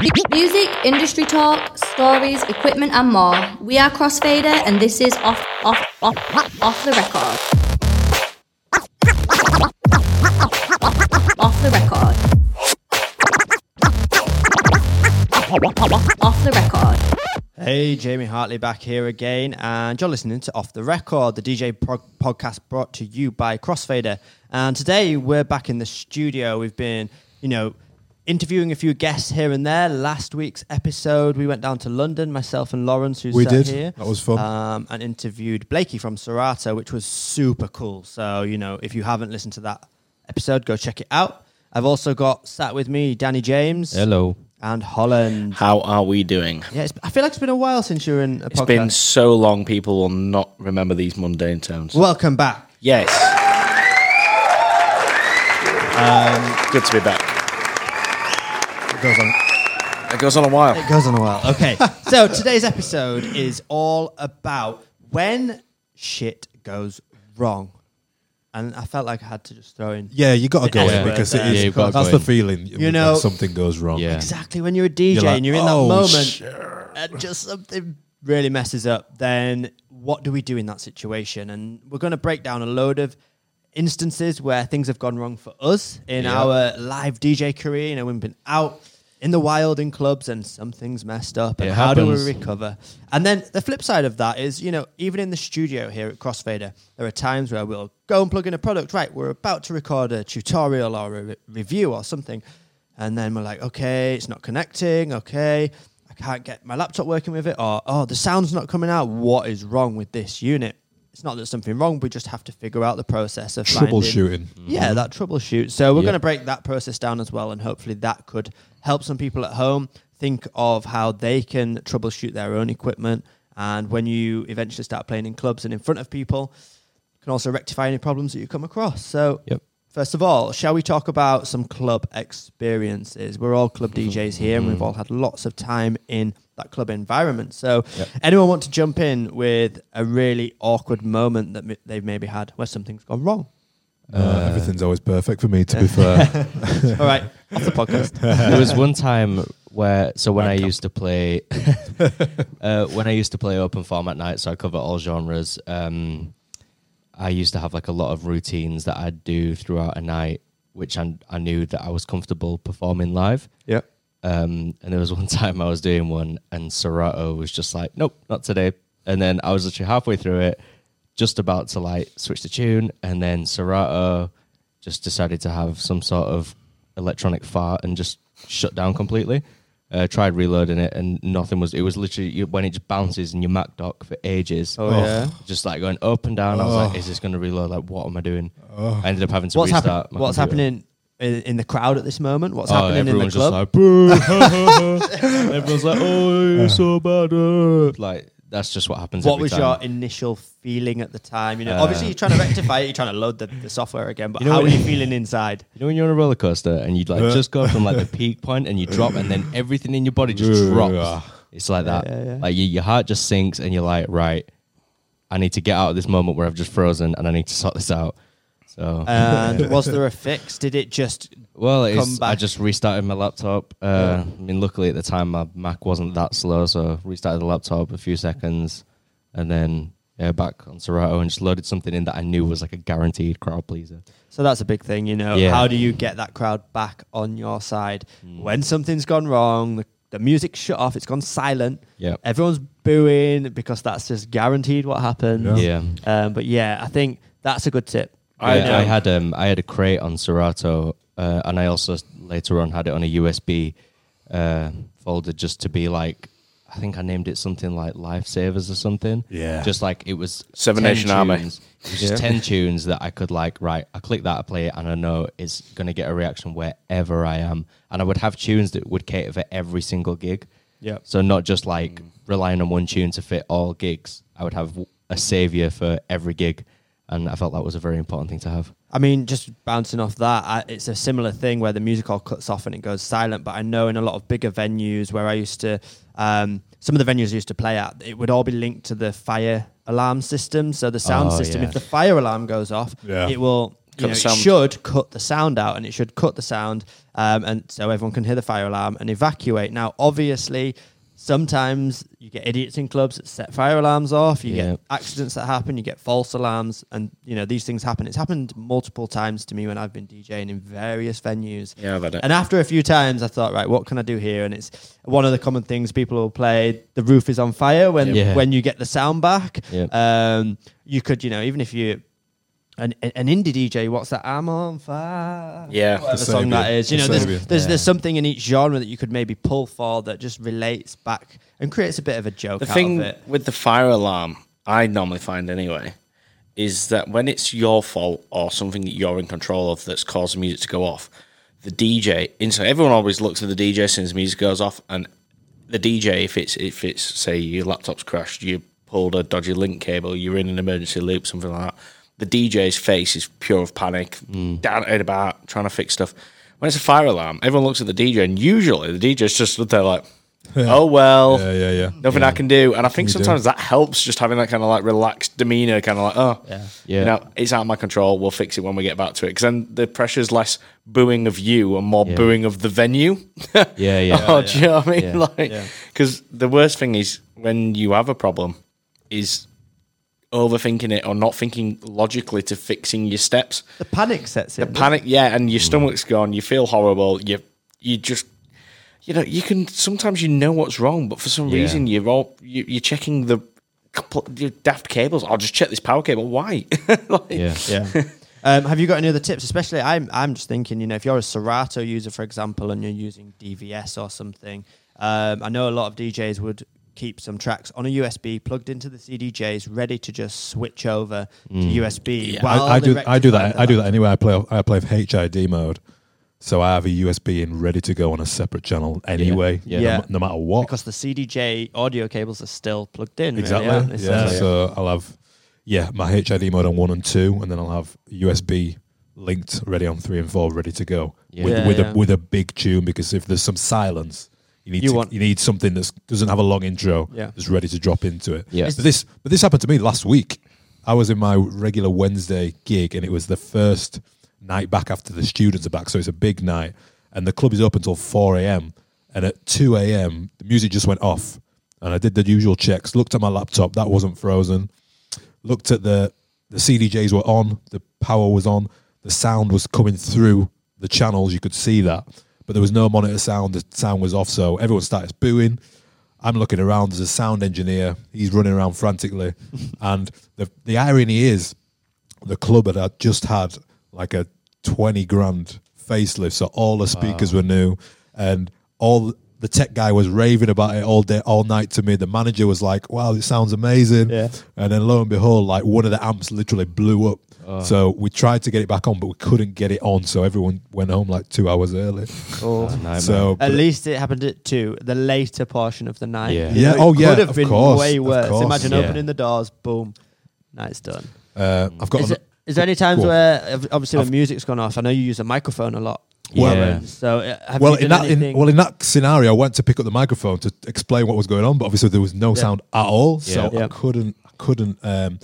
Music, industry talk, stories, equipment, and more. We are Crossfader, and this is off, off, off, off the record. Off the record. Off the record. Hey, Jamie Hartley back here again, and you're listening to Off the Record, the DJ pro- podcast brought to you by Crossfader. And today we're back in the studio. We've been, you know, interviewing a few guests here and there. Last week's episode, we went down to London, myself and Lawrence, who's We sat did. here. That was fun. Um, and interviewed Blakey from Serato, which was super cool. So, you know, if you haven't listened to that episode, go check it out. I've also got sat with me Danny James Hello. and Holland. How are we doing? Yeah, it's, I feel like it's been a while since you were in a It's podcast. It's been so long, people will not remember these mundane tones. Welcome back. Yes. Um, Good to be back. It goes on. It goes on a while. It goes on a while. Okay, so today's episode is all about when shit goes wrong, and I felt like I had to just throw in Yeah, you got to go in because it is. Yeah, you've gotta that's the in. feeling. You know- something goes wrong. Yeah. exactly when you're a DJ You're like, and you're in that "Oh, moment, sure." and just something really messes up. Then what do we do in that situation? And we're going to break down a load of instances where things have gone wrong for us in Yeah. our live DJ career. You know, we've been out in the wild in clubs and something's messed up. And It how do we recover? And then the flip side of that is, you know, even in the studio here at Crossfader, there are times where we'll go and plug in a product. Right, we're about to record a tutorial or a re- review or something. And then we're like, okay, it's not connecting. Okay, I can't get my laptop working with it. Or, oh, the sound's not coming out. What is wrong with this unit? It's not that there's something wrong. We just have to figure out the process of finding- Troubleshooting. yeah, mm-hmm. that troubleshoot. So we're Yep. going to break that process down as well, and hopefully that could help some people at home think of how they can troubleshoot their own equipment. And when you eventually start playing in clubs and in front of people, can also rectify any problems that you come across. So, Yep. first of all, shall we talk about some club experiences? We're all club mm-hmm. DJs here, and we've mm-hmm. all had lots of time in that club environment. So, Yep. anyone want to jump in with a really awkward moment that m- they've maybe had where something's gone wrong? Uh, everything's always perfect for me. To be fair, All right, off the podcast. there was one time where so when I used to play uh, when I used to play open format night, so I cover all genres. Um, I used to have like a lot of routines that I'd do throughout a night, which I, I knew that I was comfortable performing live. Yeah. Um, and there was one time I was doing one, and Serato was just like, "Nope, not today." And then I was literally halfway through it, just about to like switch the tune, and then Serato just decided to have some sort of electronic fart and just shut down completely. Uh, tried reloading it, and nothing was. It was literally when it just bounces in your Mac dock for ages. Oh, yeah. just like going up and down. I was Oh. like, "Is this going to reload? Like, what am I doing?" Oh. I ended up having to What's, restart. happen- my what's computer. happening in, in the crowd at this moment? What's Oh, happening in the everyone's just club? like, boo. everyone's like, oh, you're so bad. uh." Like, that's just what happens. what every was time. your initial feeling at the time? You know, Uh, obviously you're trying to rectify it, you're trying to load the, the software again, but You know how what- are you feeling inside? You know when you're on a roller coaster and you like just go from like the peak point and you drop and then everything in your body just drops. It's like that. yeah, yeah. Like you, your heart just sinks and you're like, right, I need to get out of this moment where I've just frozen and I need to sort this out. So And was there a fix? Did it just well, come it's, I just restarted my laptop. Uh, I mean, luckily at the time my Mac wasn't that slow, so restarted the laptop a few seconds, and then yeah, back on Serato and just loaded something in that I knew was like a guaranteed crowd pleaser. So that's a big thing, you know. Yeah. How do you get that crowd back on your side Hmm. when something's gone wrong? The, the music's shut off, it's gone silent. Yeah. Everyone's booing because that's just guaranteed what happens. Yeah. Um, but yeah, I think that's a good tip. I, I, I had um I had a crate on Serato, uh, and I also later on had it on a USB uh, folder just to be like. I think I named it something like Lifesavers or something. Yeah. Just like it was Seven 10 Nation Army. tunes. It was just ten tunes that I could like right. I click that, I play it, and I know it's gonna get a reaction wherever I am. And I would have tunes that would cater for every single gig. Yeah. So not just like relying on one tune to fit all gigs. I would have a savior for every gig, and I felt that was a very important thing to have. I mean, just bouncing off that, I, it's a similar thing where the music all cuts off and it goes silent. But I know in a lot of bigger venues where I used to, um, some of the venues I used to play at, it would all be linked to the fire alarm system. So the sound Oh, system, yeah. if the fire alarm goes off, Yeah. it will you know, it should cut the sound out, and it should cut the sound, um, and so everyone can hear the fire alarm and evacuate. Now, obviously, sometimes you get idiots in clubs that set fire alarms off. You Yeah. get accidents that happen. You get false alarms, and you know these things happen. It's happened multiple times to me when I've been DJing in various venues. Yeah, I've had it. And after a few times, I thought, right, what can I do here? And it's one of the common things people will play. The roof is on fire when Yeah. when you get the sound back. Yeah. Um, you could, you know, even if you an an indie DJ, what's that? I'm on fire. Yeah. whatever The song that is. You know, there's there's, Yeah. there's something in each genre that you could maybe pull for that just relates back and creates a bit of a joke. The out thing of it. with the fire alarm, I normally find anyway, is that when it's your fault or something that you're in control of that's caused the music to go off, the DJ instantly everyone always looks at the DJ as soon as the music goes off, and the DJ if it's if it's say your laptop's crashed, you pulled a dodgy link cable, you're in an emergency loop, something like that. The DJ's face is pure of panic, down and about, trying to fix stuff. When it's a fire alarm, everyone looks at the DJ, and usually the DJ's just stood there like, "Oh well, Yeah, yeah, yeah. nothing yeah. I can do. And I think you do? sometimes that helps just having that kind of like relaxed demeanor, kind of like, oh, yeah, Yeah. you know, it's out of my control. We'll fix it when we get back to it. Because then the pressure's less booing of you and more Yeah. booing of the venue. Yeah, yeah. oh, do you know what I mean? Yeah. Like, because the worst thing is when you have a problem, is overthinking it or not thinking logically to fixing your steps. The panic sets in. The panic, yeah, and your stomach's gone. You feel horrible. You you just you know you can sometimes you know what's wrong, but for some Yeah. reason you're all you, you're checking the couple- your daft cables. I'll just check this power cable. Why? like, Yeah. Yeah. Um, have you got any other tips? Especially, I'm I'm just thinking, you know, if you're a Serato user, for example, and you're using DVS or something, um, I know a lot of DJs would keep some tracks on a USB plugged into the CDJs, ready to just switch over to mm. USB. Yeah. while I, I do I do that I do that anyway. I play I play HID mode, so I have a USB in ready to go on a separate channel anyway. Yeah. no- Yeah. No, matter what. because the CDJ audio cables are still plugged in. exactly. aren't they? yeah. So- So I'll have yeah my HID mode on one and two, and then I'll have USB linked ready on three and four, ready to go Yeah. with with yeah. a with a big tune. Because if there's some silence. You need, You to, want- you need something that doesn't have a long intro, Yeah. that's ready to drop into it. Yeah. But this, but this happened to me last week. I was in my regular Wednesday gig, and it was the first night back after the students are back, so it's a big night, and the club is open until four a.m. And at two a.m., the music just went off, and I did the usual checks. Looked at my laptop, that wasn't frozen. Looked at the the CDJs were on, the power was on, the sound was coming through the channels. You could see that, but there was no monitor sound. The sound was off, so everyone starts booing. I'm looking around. There's a sound engineer. He's running around frantically, and the the irony is, the club had had just had like a twenty grand facelift, so all the speakers were new, and all the tech guy was raving about it all day, all night to me. The manager was like, "Wow, it sounds amazing," Yeah. and then lo and behold, like one of the amps literally blew up. So we tried to get it back on, but we couldn't get it on. So everyone went home like two hours early. Oh. So At least it happened at two, the later portion of the night. Yeah. You Yeah, know, it oh, yeah, could have of been course, way of worse. course. Imagine Yeah. opening the doors, boom, night's done. uh, I've got Is, an- it, is there any times Go on. where, obviously, when I've- music's gone off? I know you use a microphone a lot. Well- Warren, so uh, have well you in done that in, well in that scenario, I went to pick up the microphone to explain what was going on, but obviously there was no Yeah. sound at all, so Yeah. I couldn't I couldn't um,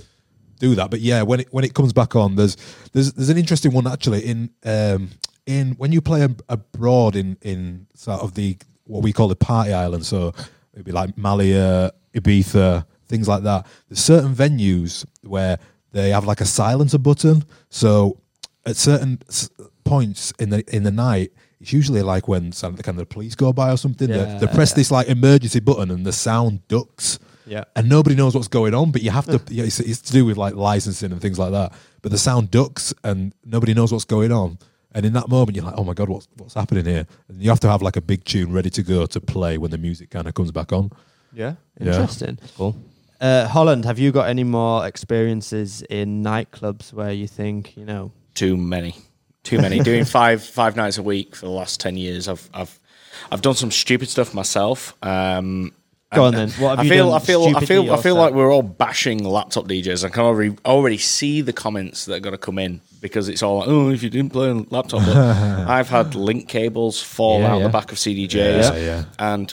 do that. But yeah, when it when it comes back on, there's there's there's an interesting one actually in um, in when you play abroad in in sort of the what we call the party island, so it'd be like Malia, Ibiza, things like that. There's certain venues where they have like a silencer button, so at certain s- points in the in the night, it's usually like when some the kind of the police go by or something. they, they press this like emergency button and the sound ducks. Yeah. and nobody knows what's going on. But you have to. yeah, it's, it's to do with like licensing and things like that. But the sound ducks and nobody knows what's going on. And in that moment, you're like, "Oh my god, what's what's happening here?" And you have to have like a big tune ready to go to play when the music kind of comes back on. yeah, Yeah. interesting. cool. Uh, Holland, have you got any more experiences in nightclubs where you think, you know, too many, too many. Doing five five nights a week for the last ten years, I've I've I've done some stupid stuff myself. Um, Go on then. What have I you feel, done I feel, I feel, I feel like we're all bashing laptop DJs. I can already already see the comments that are going to come in because it's all like, oh, if you didn't play on laptop. I've had link cables fall Yeah, out yeah. the back of CDJs, Yeah, yeah. and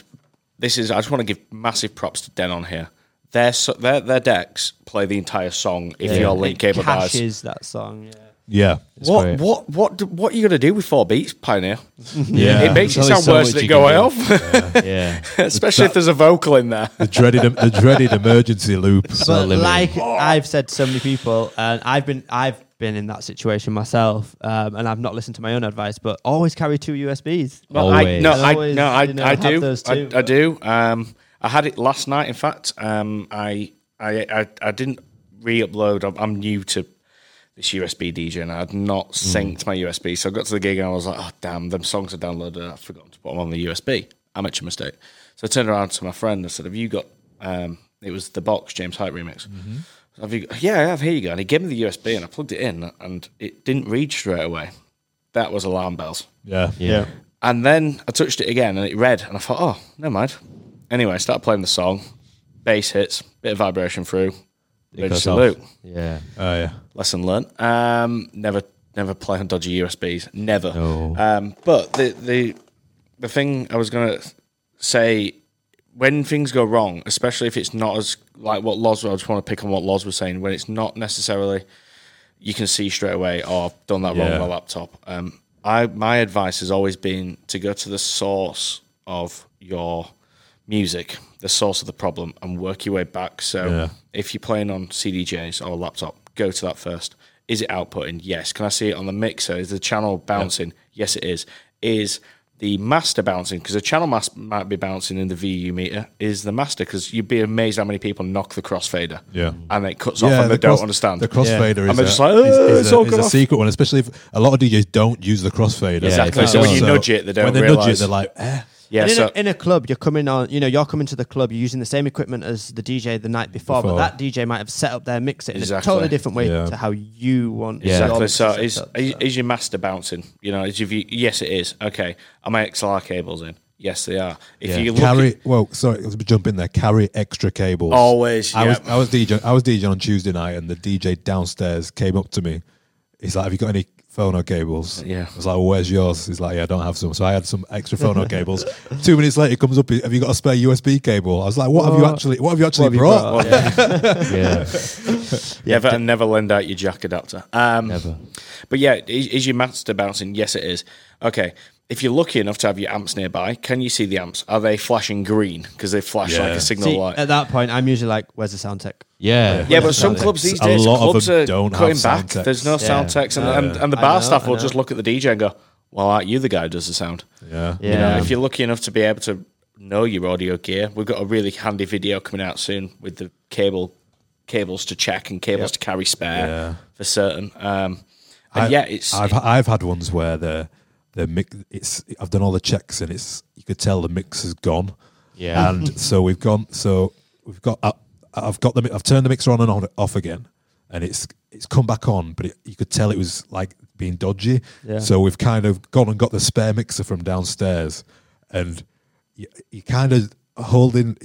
this is. I just want to give massive props to Denon here. Their their their decks play the entire song if your link cable dies. that song? Yeah. Yeah. It's What great. what what do- what are you gonna do with four beats, Pioneer? Yeah. It makes it There's only sound so worse much than you it go can do. off, Yeah. especially if there's a vocal in there. The dreaded, the dreaded emergency loop. So but limited. like I've said to so many people, and I've been I've been in that situation myself, um, and I've not listened to my own advice, but always carry two USBs. Well, I, Always. no, I, always, no, I, you know, I have do. those I, too. I do. Um, I had it last night. In fact, um, I, I, I, I didn't re-upload. I'm, I'm new to this USB DJ, and I had not synced my USB. So I got to the gig and I was like, "Oh damn, them songs are downloaded. I've forgotten to put them on the USB. Amateur mistake." So I turned around to my friend and said, "Have you got?" Um, it was the box James Hype remix. Have you? Yeah, I have. Here you go. And he gave me the USB, and I plugged it in, and it didn't read straight away. That was alarm bells. Yeah. Yeah. And then I touched it again and it read, and I thought, oh, never mind. Anyway, I started playing the song, bass hits, bit of vibration through, It ready to goes salute. Yeah. Oh, yeah. Lesson learned. Um, never, never play on dodgy USBs. Never. No. Um, but the the the thing I was gonna say when things go wrong, especially if it's not as like what Loz, I just want to pick on what Loz was saying. When it's not necessarily, you can see straight away. Oh, I've done that wrong Yeah. on my laptop. Um, I my advice has always been to go to the source of your music, the source of the problem, and work your way back. So Yeah. if you're playing on CDJs or a laptop, go to that first. Is it outputting? Yes. Can I see it on the mixer? Is the channel bouncing? Yes, it is. Is the master bouncing? Because the channel mas- might be bouncing in the VU meter. Is the master? Because you'd be amazed how many people knock the crossfader. Yeah. And it cuts off and they the don't cross- understand. The crossfader And is, they're a, just like, is- "Oh, is it's a, all is a secret one, especially if a lot of DJs don't use the crossfader. Exactly. So when you nudge it, they don't When they nudge it, they're like, eh. Yeah. And in, So a, in a club, you're coming on. You know, you're coming to the club. You're using the same equipment as the DJ the night before, Before. but that DJ might have set up their mixer in a totally different way Yeah. to how you want. Yeah. Exactly. So set is, up, is so. is your master bouncing? You know, is your view, yes, it is. Okay. Are my XLR cables in? Yes, they are. If Yeah. you look carry. at, well, sorry, let's jump in there. Carry extra cables. always, I was. I was DJ I was DJing on Tuesday night, and the DJ downstairs came up to me. He's like, "Have you got any phono cables?" Yeah. I was like, well, "Where's yours?" He's like, "Yeah, I don't have some." So I had some extra phono cables. Two minutes later, he comes up. Have you got a spare USB cable? I was like, "What have you actually? What have you actually have you brought?" yeah. Yeah. never and never lend out your jack adapter. Um, Never. But yeah, is, is your master bouncing? Yes, it is. Okay. If you're lucky enough to have your amps nearby, can you see the amps? Are they flashing green because they flash Yeah. like a signal See, light? at that point, I'm usually like, "Where's the sound tech?" Yeah. yeah, but some clubs techs. these A days, lot of clubs them are don't cutting sound back. There's no techs. sound Yeah. techs, and, Yeah. and, and the bar know, staff will just look at the DJ and go, "Well, aren't you the guy who does the sound?" Yeah. You know, Yeah. if you're lucky enough to be able to know your audio gear, we've got a really handy video coming out soon with the cable cables to check and cables to carry spare Yeah. for certain. Um, and I- yeah, it's I've I've had ones where the the mix it's I've done all the checks and it's you could tell the mix has gone. Yeah. And so we've gone so we've got I, I've got the. I've turned the mixer on and on off again and it's it's come back on but it, you could tell it was like being dodgy. Yeah. So we've kind of gone and got the spare mixer from downstairs and you, you kind of holding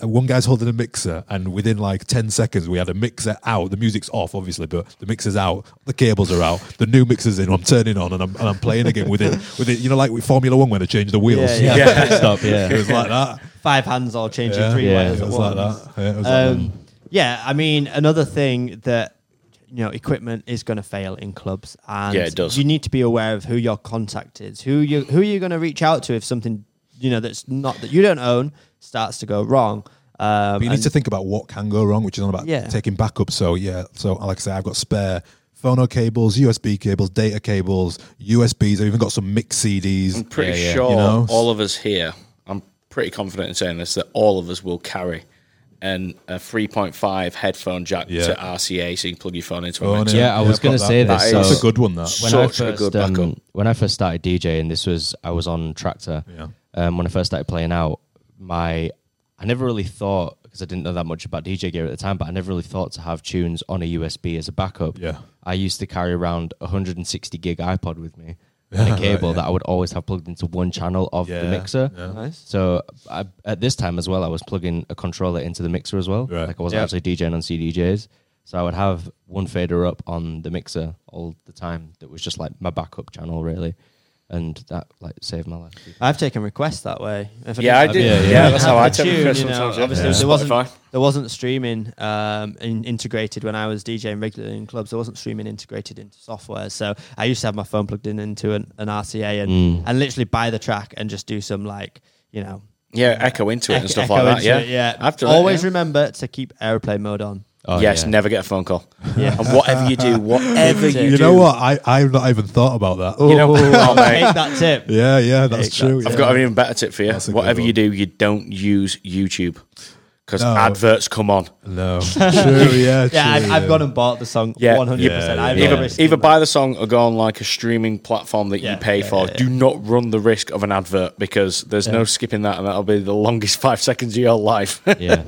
one guy's holding a mixer and within like 10 seconds we had a mixer out the music's off obviously but the mixer's out the cables are out the new mixer's in i'm turning on and i'm, and I'm playing again within within you know like with formula one when they change the wheels Yeah, yeah. Stop. Yeah. it was like that Five hands all changing yeah, three Yeah. wires it at was like that yeah, it was like that. Um, yeah, I mean, another thing that you know, equipment is going to fail in clubs, and Yeah, it does. You need to be aware of who your contact is, who you who are you're going to reach out to if something you know that's not that you don't own starts to go wrong. Um, But you need and- to think about what can go wrong, which is on about Yeah. taking backup. So yeah, so like I say, I've got spare phono cables, USB cables, data cables, USBs. I've even got some mix CDs. I'm pretty Yeah, yeah. sure You know? all of us here, I'm pretty confident in saying this, that all of us will carry and a 3.5 headphone jack Yeah. to RCA so you can plug your phone into a Phone mixer. Yeah, I was I've gonna say that. this, That so- That's a good one. That So- when I Such a first, good backup. um, when I first started DJing, this was I was on Traktor. Yeah. Um, when I first started playing out, my I never really thought because I didn't know that much about DJ gear at the time, but I never really thought to have tunes on a USB as a backup. Yeah. I used to carry around a 160 gig iPod with me and a Right, cable yeah. that I would always have plugged into one channel of the mixer. yeah. nice. So I, at this time as well, I was plugging a controller into the mixer as well. Right. Like I wasn't Yep. actually DJing on CDJs. So I would have one fader up on the mixer all the time. That was just like my backup channel, really, and that like saved my life. I've taken requests that way. If Yeah, I didn't- did. Yeah, Yeah, yeah. that's how I have the take tune, requests you know, sometimes. yeah. Obviously, Yeah. there wasn't there wasn't streaming um, in, integrated when I was DJing regularly in clubs. There wasn't streaming integrated into software, so I used to have my phone plugged in into an, an RCA and Mm. and literally buy the track and just do some like you know Yeah, echo into it and stuff like that. Yeah, it, yeah. I've it, Always yeah. remember to keep airplane mode on. Oh, yes, yeah. never get a phone call. Yeah. And whatever you do, whatever you, You do, know what? I I've not even thought about that. You know, oh, mate, Take that tip. yeah, yeah, that's Take that. true. I've I've got an even better tip for you. That's a good Whatever you do, you don't use YouTube because No. adverts come on. no, true. Yeah, Yeah, I've, true, I've yeah. gone and bought the song Yeah. 100%. Yeah, I've yeah. Either, risked either buy the song or go on like a streaming platform that Yeah, you pay yeah, for. yeah, yeah. Do not run the risk of an advert because there's no skipping that, and that'll be the longest five seconds of your life. Yeah.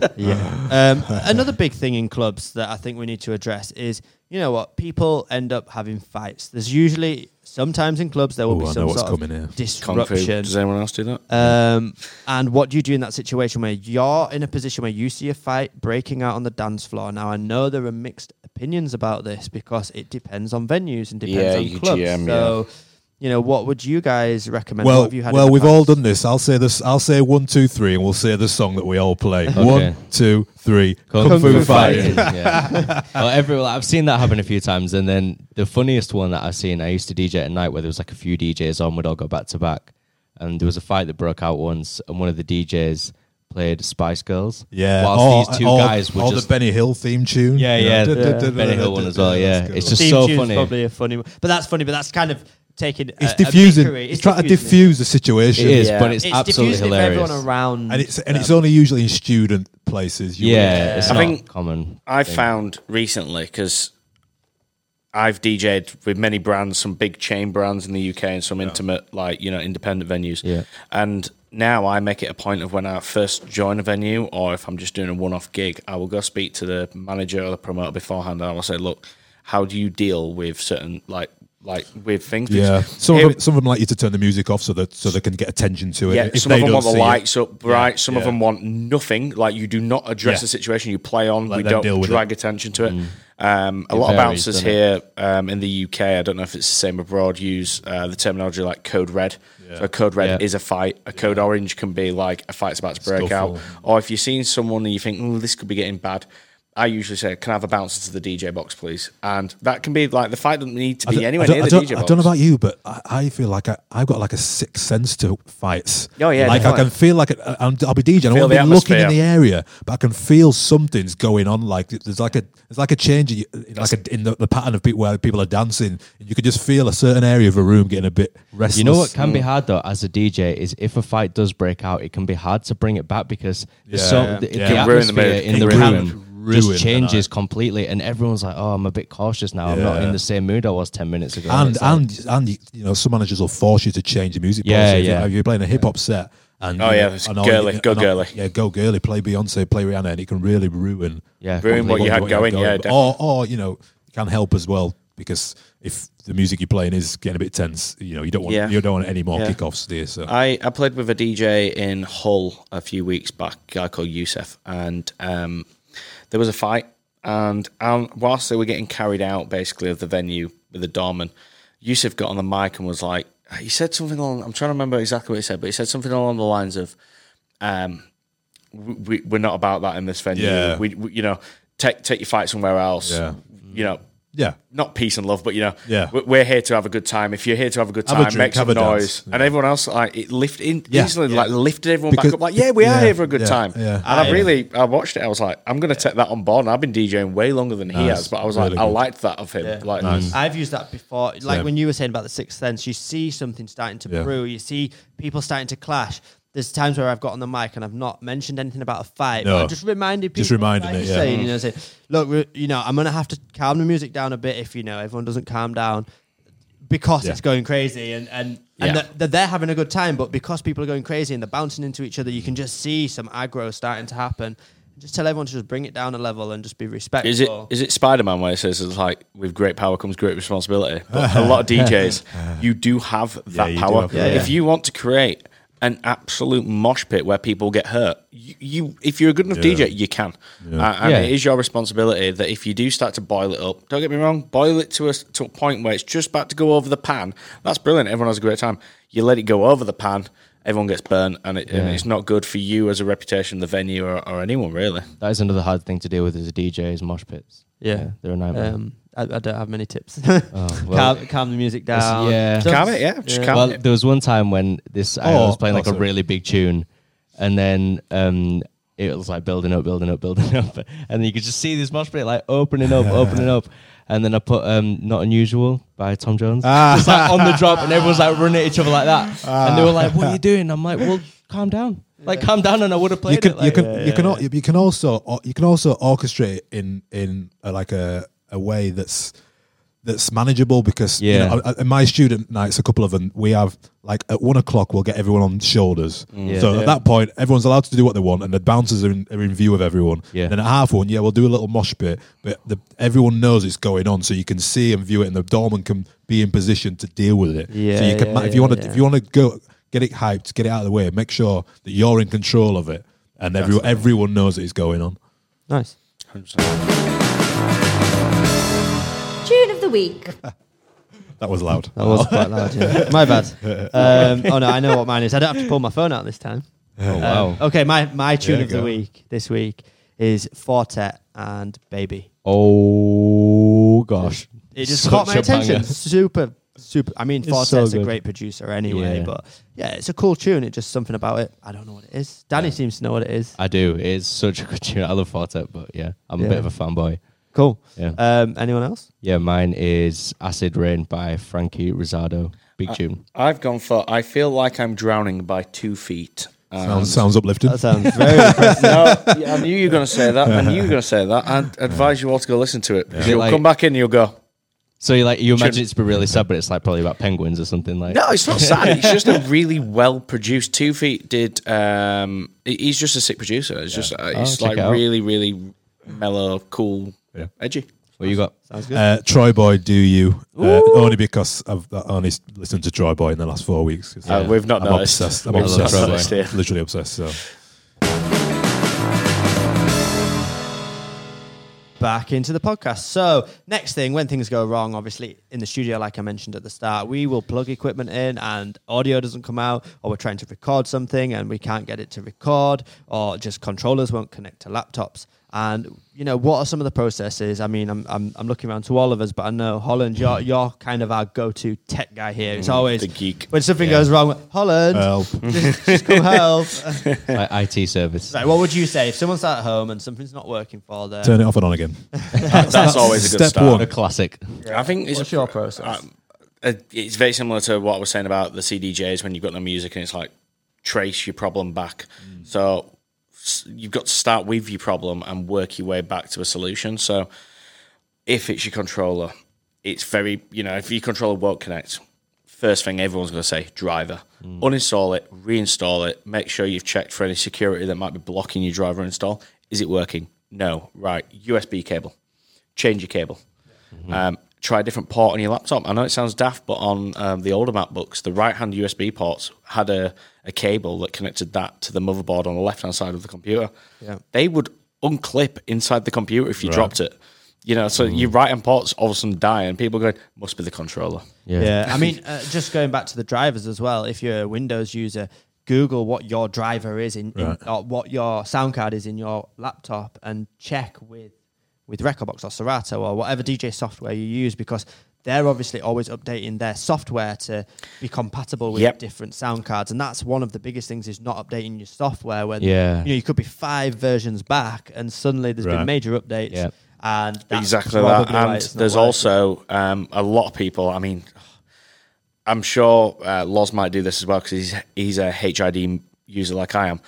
Um, another big thing in clubs that I think we need to address is, you know what, people end up having fights. There's usually sometimes in clubs there will Ooh, be I some what's sort of coming here. Kung Fu. disruption. Does anyone else do that? Um, and what do you do in that situation where you're in a position where you see a fight breaking out on the dance floor? Now, I know there are mixed opinions about this because it depends on venues and depends Yeah, on you clubs. GM, so, you know, what would you guys recommend? what Well, have you had well, we've all done this. I'll say this. I'll say one, two, three, and we'll say the song that we all play. One, two, three. Kung, Kung Fu, Fu fighting. yeah. Well, every, I've seen that happen a few times, and then the funniest one that I've seen, I used to DJ at night where there was like a few DJs on, we'd all go back to back, and there was a fight that broke out once, and one of the DJs played Spice Girls. Yeah. whilst or, these two or- guys were or just the Benny Hill theme tune. Yeah, You yeah, know, the duh, duh, duh, Benny Hill one as well, yeah. It's just so tune's funny. probably a funny one. But that's funny, but that's kind of taking It's a, a diffusing. bakery. It's trying to diffusing it. diffuse the situation. It is, Yeah. but it's, It's absolutely diffusing it for hilarious. everyone around. and it's and it's only usually in student places. You yeah, it's I not think common. I thing. found recently because I've DJed with many brands, some big chain brands in the UK, and some intimate, like you know, independent venues. Yeah. And now I make it a point of when I first join a venue, or if I'm just doing a one-off gig, I will go speak to the manager or the promoter beforehand, and I will say, "Look, how do you deal with certain like like with things?" Yeah, some here- of them, some of them like you to turn the music off so that so they can get attention to it. Yeah, if some they of them want the see it. lights up bright. Some of them want nothing. Like you do not address Yeah. the situation. You play on. Let we don't deal with drag attention to it. Um, a It lot of bouncers here um, in the UK, I don't know if it's the same abroad, use uh, the terminology like code red. So a code red Yeah. is a fight. A code orange can be like a fight's about to break Scuffle. out. Or if you're seeing someone and you think, oh, this could be getting bad. I usually say, "Can I have a bouncer to the DJ box, please?" And that can be like the fight doesn't need to I be anywhere I don't, near the don't, DJ I don't know about you, but I, I feel like I, I've got like a sixth sense to fights. Oh, yeah, like I can feel like I, I'm, I'll be DJing. I won't be the looking in the area, but I can feel something's going on. Like there's like a there's like a change, in, like a, in the, the pattern of people where people are dancing. You could just feel a certain area of a room getting a bit restless. You know what can be mm. hard though, as a DJ, is if a fight does break out, it can be hard to bring it back because there's Yeah. so Yeah. the, Yeah. the Can ruin the atmosphere in the room ruin the just changes completely, and everyone's like, "Oh, I'm a bit cautious now. I'm not in the same mood I was ten minutes ago." and It's like- and and you know some managers will force you to change the music. Yeah, policy. Yeah. If you're playing a hip hop set. And, Oh, yeah, know, it's and all- girly, go and all- girly. Yeah, go girly. Play Beyonce, play Rihanna, and it can really ruin yeah, Ruin what you had completely. going, yeah, Or, or you know, it can help as well because if the music you're playing is getting a bit tense, you know, you don't want Yeah. you don't want any more Yeah. kickoffs there. So I, I played with a DJ in Hull a few weeks back, a guy called Youssef, and um, there was a fight. And um, whilst they were getting carried out, basically, of the venue with the doorman, Yusuf got on the mic and was like, he said something along, I'm trying to remember exactly what he said, but he said something along the lines of, um, we, we're not about that in this venue. Yeah. We, we, you know, take take your fight somewhere else. Yeah. You know, yeah, not peace and love, but you know, Yeah. we- we're here to have a good time. If you're here to have a good Have a time, drink, make some noise, dance. and everyone else like it lifted in, Yeah, instantly yeah. like lifted everyone Because- back up. Like, yeah, we are here for a good yeah, time. yeah. And I I- really, I watched it. I was like, I'm going to take that on board. And I've been DJing way longer than he has, but I was Really like, I liked that of him. Yeah. Like, mm. I've used that before. Like Same. when you were saying about the sixth sense, you see something starting to Yeah. brew. You see people starting to clash. There's times where I've got on the mic and I've not mentioned anything about a fight. No. But I've just reminded people. Just reminding like it, yeah. Saying, you know, say, look, you know, I'm gonna have to calm the music down a bit if you know everyone doesn't calm down because Yeah. it's going crazy and and. And Yeah. they're- they're, they're having a good time, but because people are going crazy and they're bouncing into each other, you can just see some aggro starting to happen. Just tell everyone to just bring it down a level and just be respectful. Is it is it Spider Man where it says it's like with great power comes great responsibility? But a lot of DJs, you do have that you do power. have that, If you want to create an absolute mosh pit where people get hurt. You, you if you're a good enough Yeah. DJ, you can, uh, and Yeah. it is your responsibility that if you do start to boil it up, don't get me wrong, boil it to a to a point where it's just about to go over the pan. That's brilliant. Everyone has a great time. You let it go over the pan, everyone gets burnt, and, it, and it's not good for you as a reputation, the venue, or, or anyone really. That is another hard thing to deal with as a DJ is mosh pits. Yeah. they're a nightmare. Um, I, I don't have many tips. oh, well, calm, calm the music down. yeah. Don't- Calm it, yeah, just calm well, it. there was one time when this I Oh, was playing like oh, a sorry. really big tune, and then um, it was like building up, building up, building up, and you could just see this mosh pit like opening up, opening up, and then I put um, "Not Unusual" by Tom Jones, just like on the drop, and everyone's like running at each other like that, and they were like, "What are you doing?" I'm like, "Well, calm down, like calm down," and I would have played you can it. you Like, can you can al- you can also you can also orchestrate in in a, like a a way that's that's manageable because you know, at- at my student nights, a couple of them, we have like at one o'clock we'll get everyone on shoulders. Yeah. so Yeah. at that point, everyone's allowed to do what they want, and the bouncers are in, are in view of everyone. Yeah. Then at half one, yeah, we'll do a little mosh pit, but the, everyone knows it's going on, so you can see and view it, and the doorman can be in position to deal with it. Yeah, so you can yeah, if you want to yeah. if you want to go get it hyped, get it out of the way, make sure that you're in control of it, and everyone everyone knows that it's going on. Nice. 100%. Tune of the week. That was loud. That was quite loud. Yeah. My bad. Um, oh no, I know what mine is. I don't have to pull my phone out this time. oh wow, Um, okay, my my tune Yeah, of the go. week this week is Four Tet and Baby. oh gosh, It just Such caught my attention. banger. Super, super. I mean, It's Four Tet's so a great producer anyway, Yeah. but yeah, it's a cool tune. It's just something about it. I don't know what it is. Danny seems to know what it is. I do. It's such a good tune. I love Four Tet, but yeah, I'm Yeah. a bit of a fanboy. Cool. Yeah. Um, anyone else? Yeah, mine is Acid Rain by Frankie Rosado. Big tune. I've gone for I feel like I'm drowning by two feet. Um, Sounds, sounds uplifting. That sounds very impressive. no, I knew you were going to say that. I knew you were going to say that. I'd advise you all to go listen to it. because Yeah. You'll Like- come back in and you'll go, So you like you imagine it to be really sad, but it's like probably about penguins or something like. No, it's not sad. It's just a really well produced. Two Feet did. Um, he- he's just a sick producer. It's just. Uh, it's check like it out. really, really mellow, cool, Yeah. edgy. What you got? Sounds good. Uh, TroyBoi, do you? Uh, only because I've only listened to TroyBoi in the last four weeks. Uh, we've not I'm noticed. obsessed. I'm We've not obsessed. noticed, yeah. Literally obsessed. So back into the podcast. So, next thing, when things go wrong, obviously in the studio, like I mentioned at the start, we will plug equipment in and audio doesn't come out, or we're trying to record something and we can't get it to record, or just controllers won't connect to laptops. And you know what are some of the processes? I mean, I'm I'm, I'm looking around to all of us, but I know Holland, you're you're kind of our go-to tech guy here. It's always the geek. when something goes wrong. Holland, help. just, just come help. like IT service. Right, what would you say if someone's at home and something's not working for them? Turn it off and on again. That's always a good Step start. one. A classic. I think it's What's your process? Um, uh, it's very similar to what I was saying about the CDJs when you've got no music and it's like trace your problem back. So s- you've got to start with your problem and work your way back to a solution. So if it's your controller, it's very you know if your controller won't connect, first thing everyone's going to say driver. Uninstall it, reinstall it. Make sure you've checked for any security that might be blocking your driver install. Is it working? No. Right. USB cable. Change your cable. Um, try a different port on your laptop. I know it sounds daft, but on um, the older MacBooks, the right hand USB ports had a, a cable that connected that to the motherboard on the left hand side of the computer. Yeah. They would unclip inside the computer if you dropped it. You know, so your right hand ports all of a sudden die, and people going, must be the controller. Yeah. Yeah, I mean, uh, just going back to the drivers as well. If you're a Windows user, Google what your driver is in, in or what your sound card is in your laptop, and check with with rekordbox or Serato or whatever DJ software you use because they're obviously always updating their software to be compatible with Yep. different sound cards, and that's one of the biggest things is not updating your software. When Yeah. you know you could be five versions back, and suddenly there's Right. been major updates. Yeah. And that's exactly that. And there's working. also um, a lot of people. I mean, I'm sure uh, Loz might do this as well because he's he's a HID user like I am.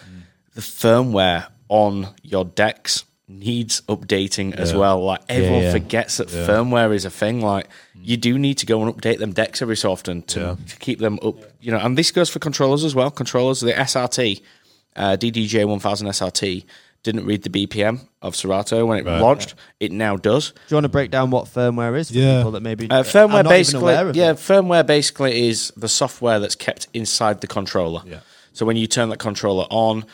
The firmware on your decks needs updating as well. Like everyone yeah. forgets that firmware is a thing. Like you do need to go and update them decks every so often to, Yeah. to keep them up. You know, and this goes for controllers as well. Controllers, the SRT, uh, DDJ 1000 SRT. Didn't read the BPM of Serato when it Right. launched. It now does. Do you want to break down what firmware is for Yeah. people that maybe Uh, firmware not even basically, aware of yeah, it? firmware basically is the software that's kept inside the controller. Yeah. So when you turn that controller on,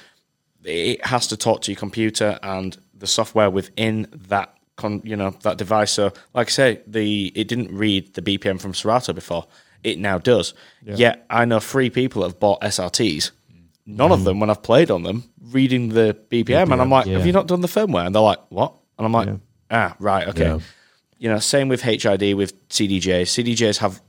it has to talk to your computer and the software within that con, you know that device. So like I say, the it didn't read the BPM from Serato before. It now does. Yet I know three people that have bought SRTs. None of them, when I've played on them, reading the BPM, and I'm like, Yeah. "Have you not done the firmware?" And they're like, "What?" And I'm like, "Ah, right, okay." Yeah. You know, same with HID with CDJs. CDJs have,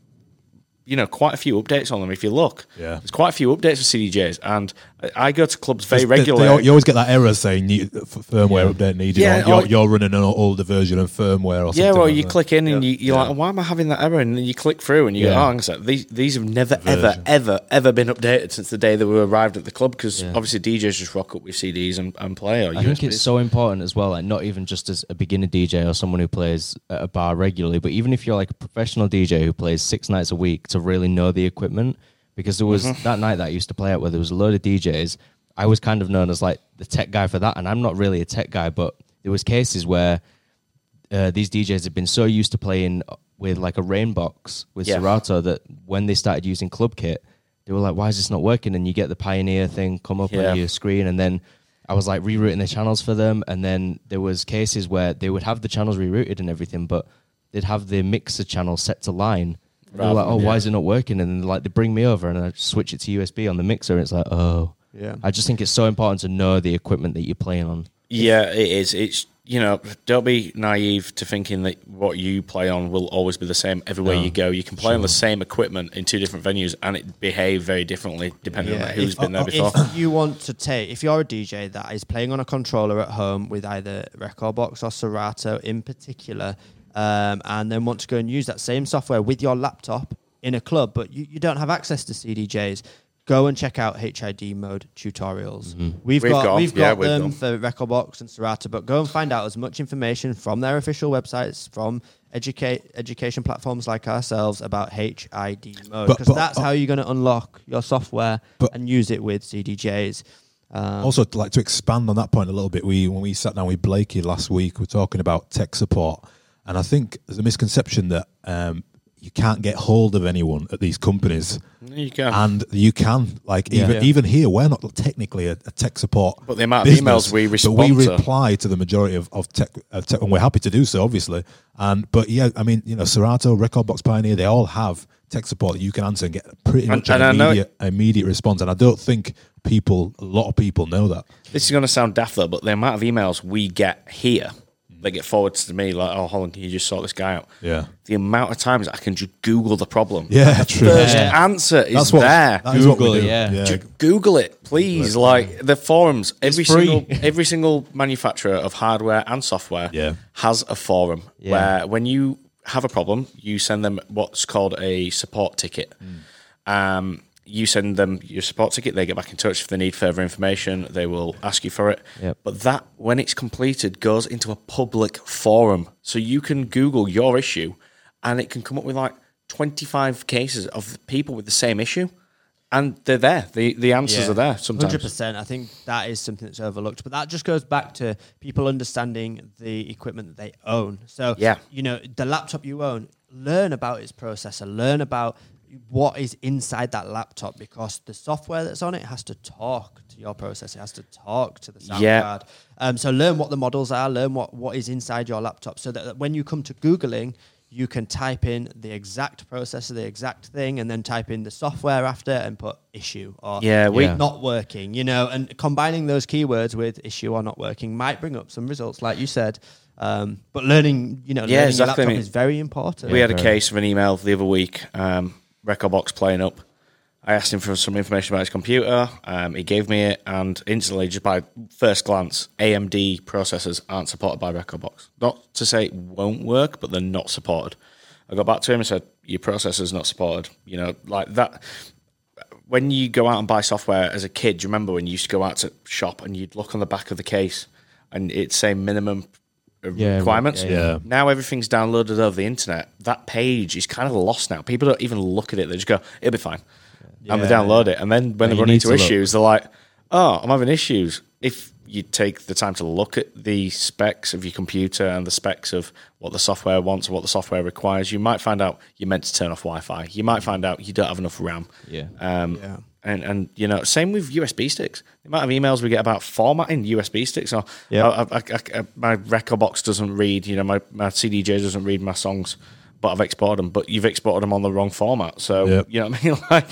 you know, quite a few updates on them. If you look, Yeah. there's quite a few updates for CDJs, and I- I go to clubs very They- they- regularly. you always get that error saying need, f- firmware update needed. Yeah, or you're, or- you're running an older version of firmware or something. Yeah, well, like you that. click in and you, you're like, why am I having that error? And then you click through and you go, oh, hang on a sec. These, these have never, ever, Version. ever, ever been updated since the day that we arrived at the club because Yeah. obviously DJs just rock up with CDs and, and play or I think it's so important as well, like not even just as a beginner DJ or someone who plays at a bar regularly, but even if you're like a professional DJ who plays six nights a week to really know the equipment. Because there was Mm-hmm. that night that I used to play at where there was a load of DJs. I was kind of known as like the tech guy for that, and I'm not really a tech guy, but there was cases where uh, these DJs had been so used to playing with like a Rane box with Yeah. Serato that when they started using Club Kit, they were like, "Why is this not working?" And you get the Pioneer thing come up Yeah. on your screen, and then I was like rerouting the channels for them, and then there was cases where they would have the channels rerouted and everything, but they'd have the mixer channel set to line. And They're like, "Oh, than- why yeah. is it not working?" And then like they bring me over, and I switch it to USB on the mixer, and it's like, "Oh." Yeah. I just think it's so important to know the equipment that you're playing on. Yeah, it is. It's you know, don't be naive to thinking that what you play on will always be the same everywhere No, you go. You can play on the same equipment in two different venues, and it behave very differently depending on who's if, been there before. If you want to take, if you're a DJ that is playing on a controller at home with either rekordbox or Serato in particular, um, and then want to go and use that same software with your laptop in a club, but you, you don't have access to CDJs, go and check out HID mode tutorials. We've, We've got, got we've Yeah, got we've them for rekordbox and Serato, but go and find out as much information from their official websites, from educate education platforms like ourselves about HID mode, because that's uh, how you're going to unlock your software But- and use it with CDJs. Um, also, like to expand on that point a little bit, we when we sat down with Blakey last week, we are talking about tech support, and I think there's a misconception that um, you can't get hold of anyone at these companies, You can. and you can. Like Yeah. even Yeah. even here, we're not technically a, a tech support, But the amount of emails we respond, but we reply to the majority of, of tech, of tech, and we're happy to do so, obviously. And but yeah, I mean, you know, Serato, rekordbox Pioneer, they all have tech support that you can answer and get pretty And- much an and I know- immediate, immediate response. And I don't think people, a lot of people, know that. This is going to sound daft though, but the amount of emails we get here, they get forwarded to me like, "Oh, Holland, can you just sort this guy out?" Yeah. The amount of times I can just Google the problem. Yeah, true. First Yeah. answer is That's what there. that is what we Google, do. yeah. Just Google it, please. Like the forums, every single every single manufacturer of hardware and software Yeah. has a forum Yeah. where when you have a problem, you send them what's called a support ticket. Um, you send them your support ticket. They get back in touch if they need further information. They will ask you for it. Yep. But that, when it's completed, goes into a public forum, so you can Google your issue, and it can come up with like twenty five cases of people with the same issue, and they're there. the The answers are there sometimes. Hundred percent. I think that is something that's overlooked, but that just goes back to people understanding the equipment that they own. So, Yeah. you know, the laptop you own, learn about its processor, learn about what is inside that laptop because the software that's on it has to talk to your processor, it has to talk to the sound Yeah. card. Um, so, learn what the models are, learn what what is inside your laptop, so that when you come to googling. You can type in the exact processor, the exact thing, and then type in the software after and put issue or Yeah, we- Yeah. not working, you know, and combining those keywords with issue or not working might bring up some results, like you said. Um, but learning, you know, Yeah, learning exactly. your I laptop mean, is very important. we had a case of an email the other week. Um, rekordbox playing up. I asked him for some information about his computer. Um, he gave me it, and instantly, just by first glance, AMD processors aren't supported by rekordbox. Not to say it won't work, but they're not supported. I got back to him and said, "Your processor's not supported." You know, like that. When you go out and buy software as a kid, do you remember when you used to go out to shop and you'd look on the back of the case and it'd say minimum Yeah, requirements? yeah, yeah. Now everything's downloaded over the internet. That page is kind of lost now. People don't even look at it. They just go, "It'll be fine," and they Yeah. download it. And then when Yeah, they run into to look. issues, they're like, "Oh, I'm having issues." If you take the time to look at the specs of your computer and the specs of what the software wants and what the software requires, you might find out you're meant to turn off Wi-Fi. You might find out you don't have enough RAM. Yeah. Um, Yeah. And and you know, same with USB sticks. The amount of emails we get about formatting USB sticks. Or Yeah. I, I, I, I- my rekordbox doesn't read. You know, my my CDJ doesn't read my songs. But I've exported them, but you've exported them on the wrong format. So Yep. you know what I mean? Like,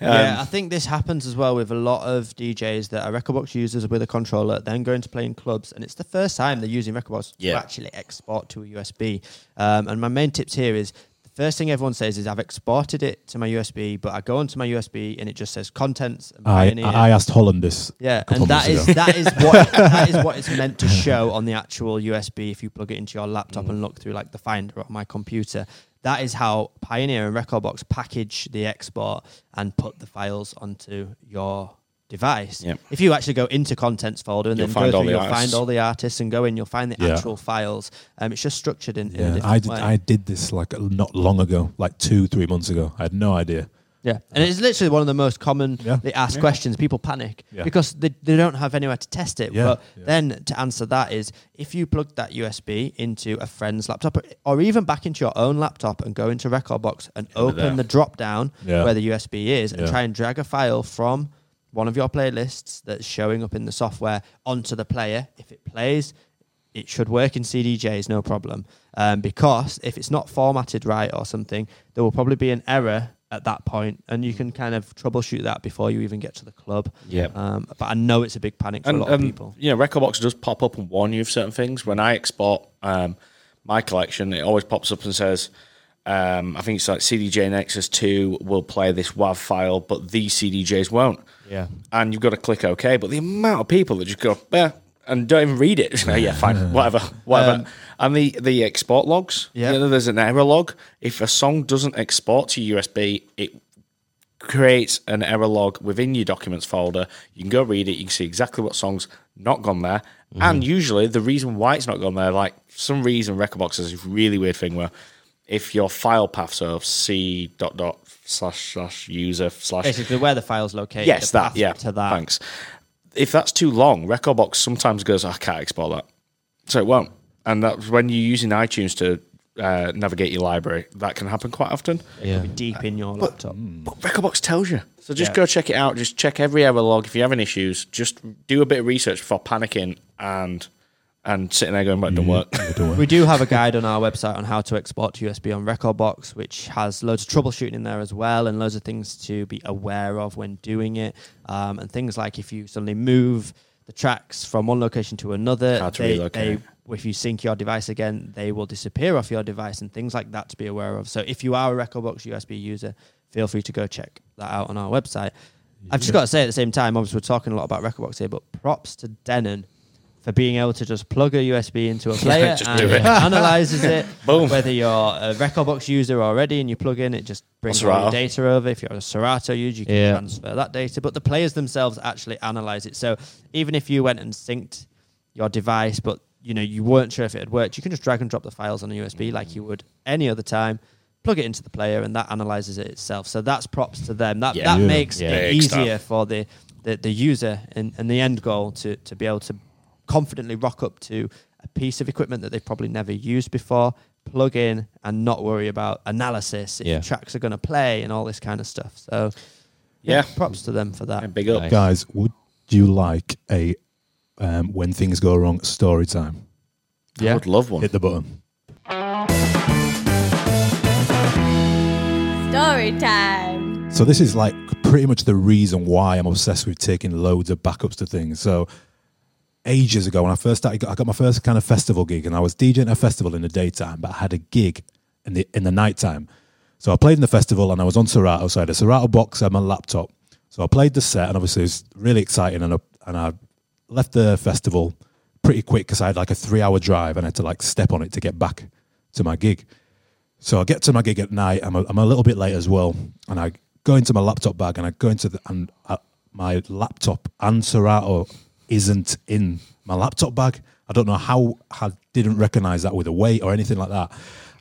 um, yeah, I think this happens as well with a lot of DJs that are rekordbox users with a controller, then going to play in clubs, and it's the first time they're using rekordbox Yeah. to actually export to a USB. Um, and my main tips here is the first thing everyone says is I've exported it to my USB, but I go onto my USB and it just says contents. I, I asked Holland this. Yeah, and that is ago. that is what that is what it's meant to show on the actual USB if you plug it into your laptop mm. and look through like the Finder on my computer. That is how Pioneer and rekordbox package the export and put the files onto your device. Yep. If you actually go into contents folder and You'll then find go all through, the you'll artists. find all the artists and go in, you'll find the Yeah. actual files. Um, it's just structured in, in a Yeah, different I did. way. I did this like not long ago, like two, three months ago. I had no idea. Yeah, and it's literally one of the most commonly Yeah. asked questions. People panic Yeah. because they, they don't have anywhere to test it. Yeah, But yeah. then to answer that is if you plug that USB into a friend's laptop or even back into your own laptop and go into rekordbox and open the drop down Yeah. where the USB is and try and drag a file from one of your playlists that's showing up in the software onto the player. If it plays, it should work in CDJs, no problem. Um, because if it's not formatted right or something, there will probably be an error at that point, and you can kind of troubleshoot that before you even get to the club. Yep. Um, but I know it's a big panic for and, a lot of um, people. You know, rekordbox does pop up and warn you of certain things. When I export um, my collection, it always pops up and says, um, I think it's like CDJ Nexus 2 will play this WAV file, but these CDJs won't. Yeah. And you've got to click OK. But the amount of people that just go, yeah, and don't even read it. yeah, fine, whatever, whatever. Um, and the, the export logs, Yeah. you know, there's an error log. If a song doesn't export to USB, it creates an error log within your documents folder. You can go read it. You can see exactly what songs not gone there, and usually the reason why it's not gone there. Like some reason, rekordbox has this really weird thing where if your file path, so c dot dot slash slash user slash Basically, where the file's located. yes, the that path yeah, To that. thanks. If that's too long, rekordbox sometimes goes, I can't export that, so it won't. And that's when you're using iTunes to uh, navigate your library. That can happen quite often. Yeah. Be deep in your laptop. But rekordbox tells you. So just Yeah. go check it out. Just check every error log. If you're having issues, just do a bit of research before panicking and and sitting there going, "But it don't work." Don't worry. We do have a guide on our website on how to export to USB on rekordbox, which has loads of troubleshooting in there as well, and loads of things to be aware of when doing it, um, and things like if you suddenly move the tracks from one location to another, How to they, relocate. they, if you sync your device again, they will disappear off your device, and things like that to be aware of. So if you are a rekordbox USB user, feel free to go check that out on our website. I've just got to say at the same time, obviously we're talking a lot about rekordbox here, but props to Denon for being able to just plug a USB into a player just and do it it. analyzes it. Boom. Whether you're a rekordbox user already and you plug in, it just brings Or all your data over. If you're a Serato user, you can Yeah. transfer that data. But the players themselves actually analyze it. So even if you went and synced your device, but you know you weren't sure if it had worked, you can just drag and drop the files on a USB like you would any other time. Plug it into the player, and that analyzes it itself. So that's props to them. That Yeah. that Yeah. makes Yeah. it Big easier for the, the, the user and, and the end goal to, to be able to confidently rock up to a piece of equipment that they've probably never used before, plug in and not worry about analysis, if Yeah. the tracks are going to play and all this kind of stuff. So, yeah, Yeah. props to them for that. And big up. Nice. Guys, would you like a um, when things go wrong story time? Yeah, I would love one. Hit the button. Story time. So this is like pretty much the reason why I'm obsessed with taking loads of backups to things. So ages ago when I first started, I got my first kind of festival gig, and I was DJing at a festival in the daytime, but I had a gig in the in the nighttime. So I played in the festival, and I was on Serato. So I had a Serato box on my laptop. So I played the set, and obviously it was really exciting. And I, and I left the festival pretty quick because I had like a three hour drive, and I had to like step on it to get back to my gig. So I get to my gig at night. I'm a, I'm a little bit late as well, and I go into my laptop bag and I go into the and uh, my laptop and Serato isn't in my laptop bag. I don't know how I didn't recognize that with a weight or anything like that.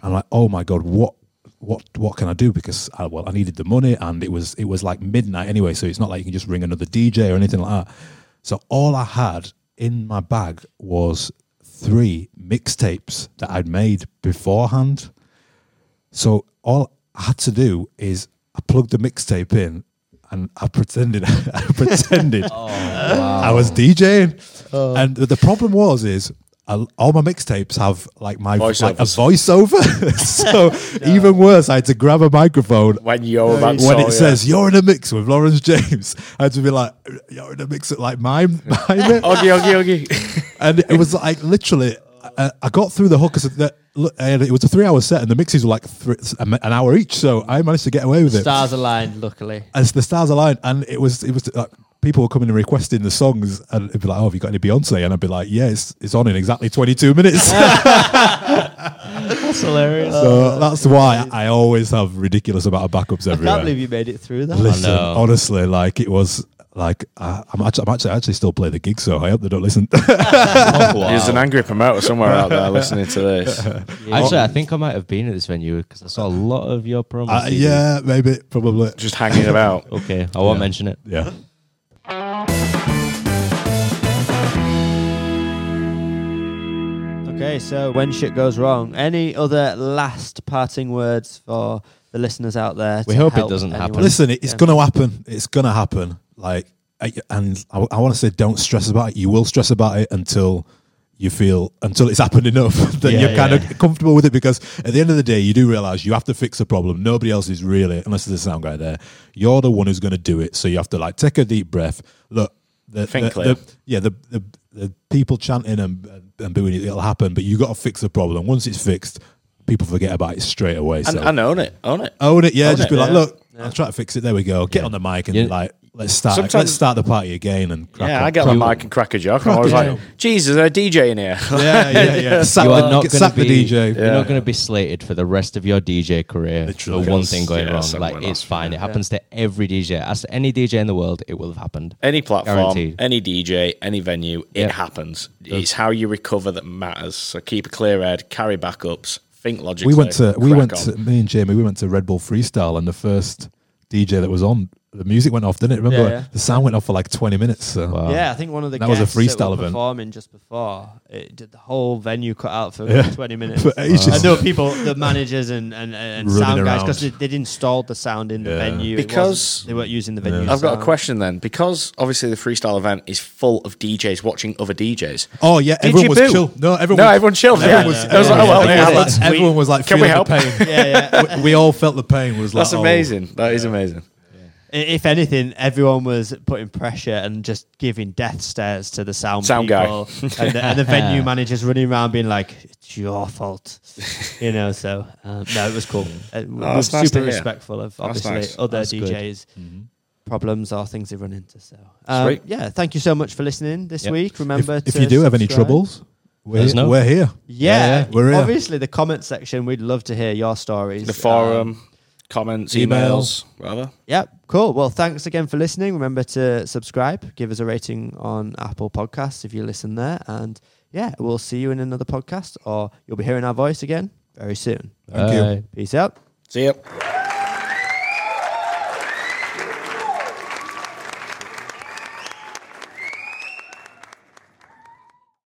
I'm like, oh my god, what what what can I do? Because I, well, I needed the money and it was it was like midnight anyway, so it's not like you can just ring another DJ or anything like that. So all I had in my bag was three mixtapes that I'd made beforehand. So all I had to do is I plugged the mixtape in and I pretended, I pretended Oh, I was DJing, oh. and the problem was is. I- All my mixtapes have like my like a voiceover, so even worse, I had to grab a microphone When you're about to when it sort, says you're in a mix with Lawrence James. I had to be like, you're in a mix at like mime, mime it. yeah. Oggy, oggy, oggy. and it was like literally. I, I got through the hook, the, and it was a three-hour set, and the mixes were like three, an hour each. So I managed to get away with it. Stars aligned, luckily. As the stars aligned, and it was it was like people were coming and requesting the songs, and it'd be like, "Oh, have you got any Beyonce?" And I'd be like, "Yeah, it's, it's on in exactly twenty-two minutes." That's hilarious. so that's why I always have ridiculous amount of backups I everywhere. can't believe you made it through that. Listen, know. honestly, like it was like uh, I'm actually, I'm actually I actually still play the gig, so I hope they don't listen. There's an angry promoter somewhere out there listening to this. Actually, I think I might have been at this venue because I saw a lot of your promos. uh, yeah, maybe, probably. Just hanging about. Okay, I won't Yeah. mention it. Yeah. Okay, so when shit goes wrong, any other last parting words for the listeners out there? We hope it doesn't happen. Listen, it's Yeah. gonna happen. It's gonna happen. Like, and I, I want to say, don't stress about it. You will stress about it until you feel until it's happened enough that Yeah, you're kind yeah. of comfortable with it. Because at the end of the day, you do realize you have to fix a problem. Nobody else is really, unless there's a sound guy there. You're the one who's going to do it. So you have to like take a deep breath. Look, the, Think the- clear. the- yeah, the, the the people chanting and and booing it, it'll happen. But you got to fix the problem. Once it's fixed, people forget about it straight away. And, So and own it. Own it. own it. Yeah, Own just it, be like, yeah. look, I'll try to fix it. There we go. Get on the mic and Yeah. like, let's start. Sometimes- let's start the party again and crack Yeah, on. I get on the mic and crack a joke. I'm always like, Jesus, there's a DJ in here. Yeah, yeah, yeah. Sack, You the, are not sack to the. DJ. You're not going to be slated for the rest of your DJ career Literally. for one thing going yeah, wrong. Like it's else, fine. It happens to every DJ. Ask any DJ in the world, it will have happened. Any platform, Guaranteed. any DJ, any venue, it Yep. happens. It's how you recover that matters. So keep a clear head, carry backups, think logically. We went to we went on. to me and Jamie. We went to Red Bull Freestyle, and the first DJ that was on, the music went off, didn't it? Remember, Yeah, yeah. the sound went off for like twenty minutes. So. Wow. Yeah, I think one of the That was a freestyle that were event. performing just before it did the whole venue cut out for Yeah. twenty minutes. For ages. I know people, the managers and and, and Running sound guys, because they, they'd installed the sound in the venue Because- they weren't using the venue. I've got a question then. Because obviously the freestyle event is full of DJs watching other DJs. Oh yeah, Did everyone was boo? chill. No, everyone. No, was, everyone chilled. Everyone yeah. was- I was like, oh, well, yeah. it Everyone was- everyone was like Can we feeling the help? pain. Yeah, yeah. we, we all felt the pain. Was like, That's oh. amazing. That is amazing. I- If anything, everyone was putting pressure and just giving death stares to the sound, Sound guy. people, and, the, and the venue managers running around being like, "It's your fault," you know. So um, no, it was cool. Uh, we we're nice super respectful of obviously nice. other That's good. DJs. Problems or things they run into. So, um, yeah, thank you so much for listening this Yep. week. Remember, If, if you do have any troubles, we're, Let us know. we're here. yeah, Yeah, we're here. obviously the comment section. We'd love to hear your stories. The Um, forum, comments, emails, rather. Yep, cool. Well, thanks again for listening. Remember to subscribe, give us a rating on Apple Podcasts if you listen there. And yeah, we'll see you in another podcast or you'll be hearing our voice again very soon. Thank you. Peace out. See ya.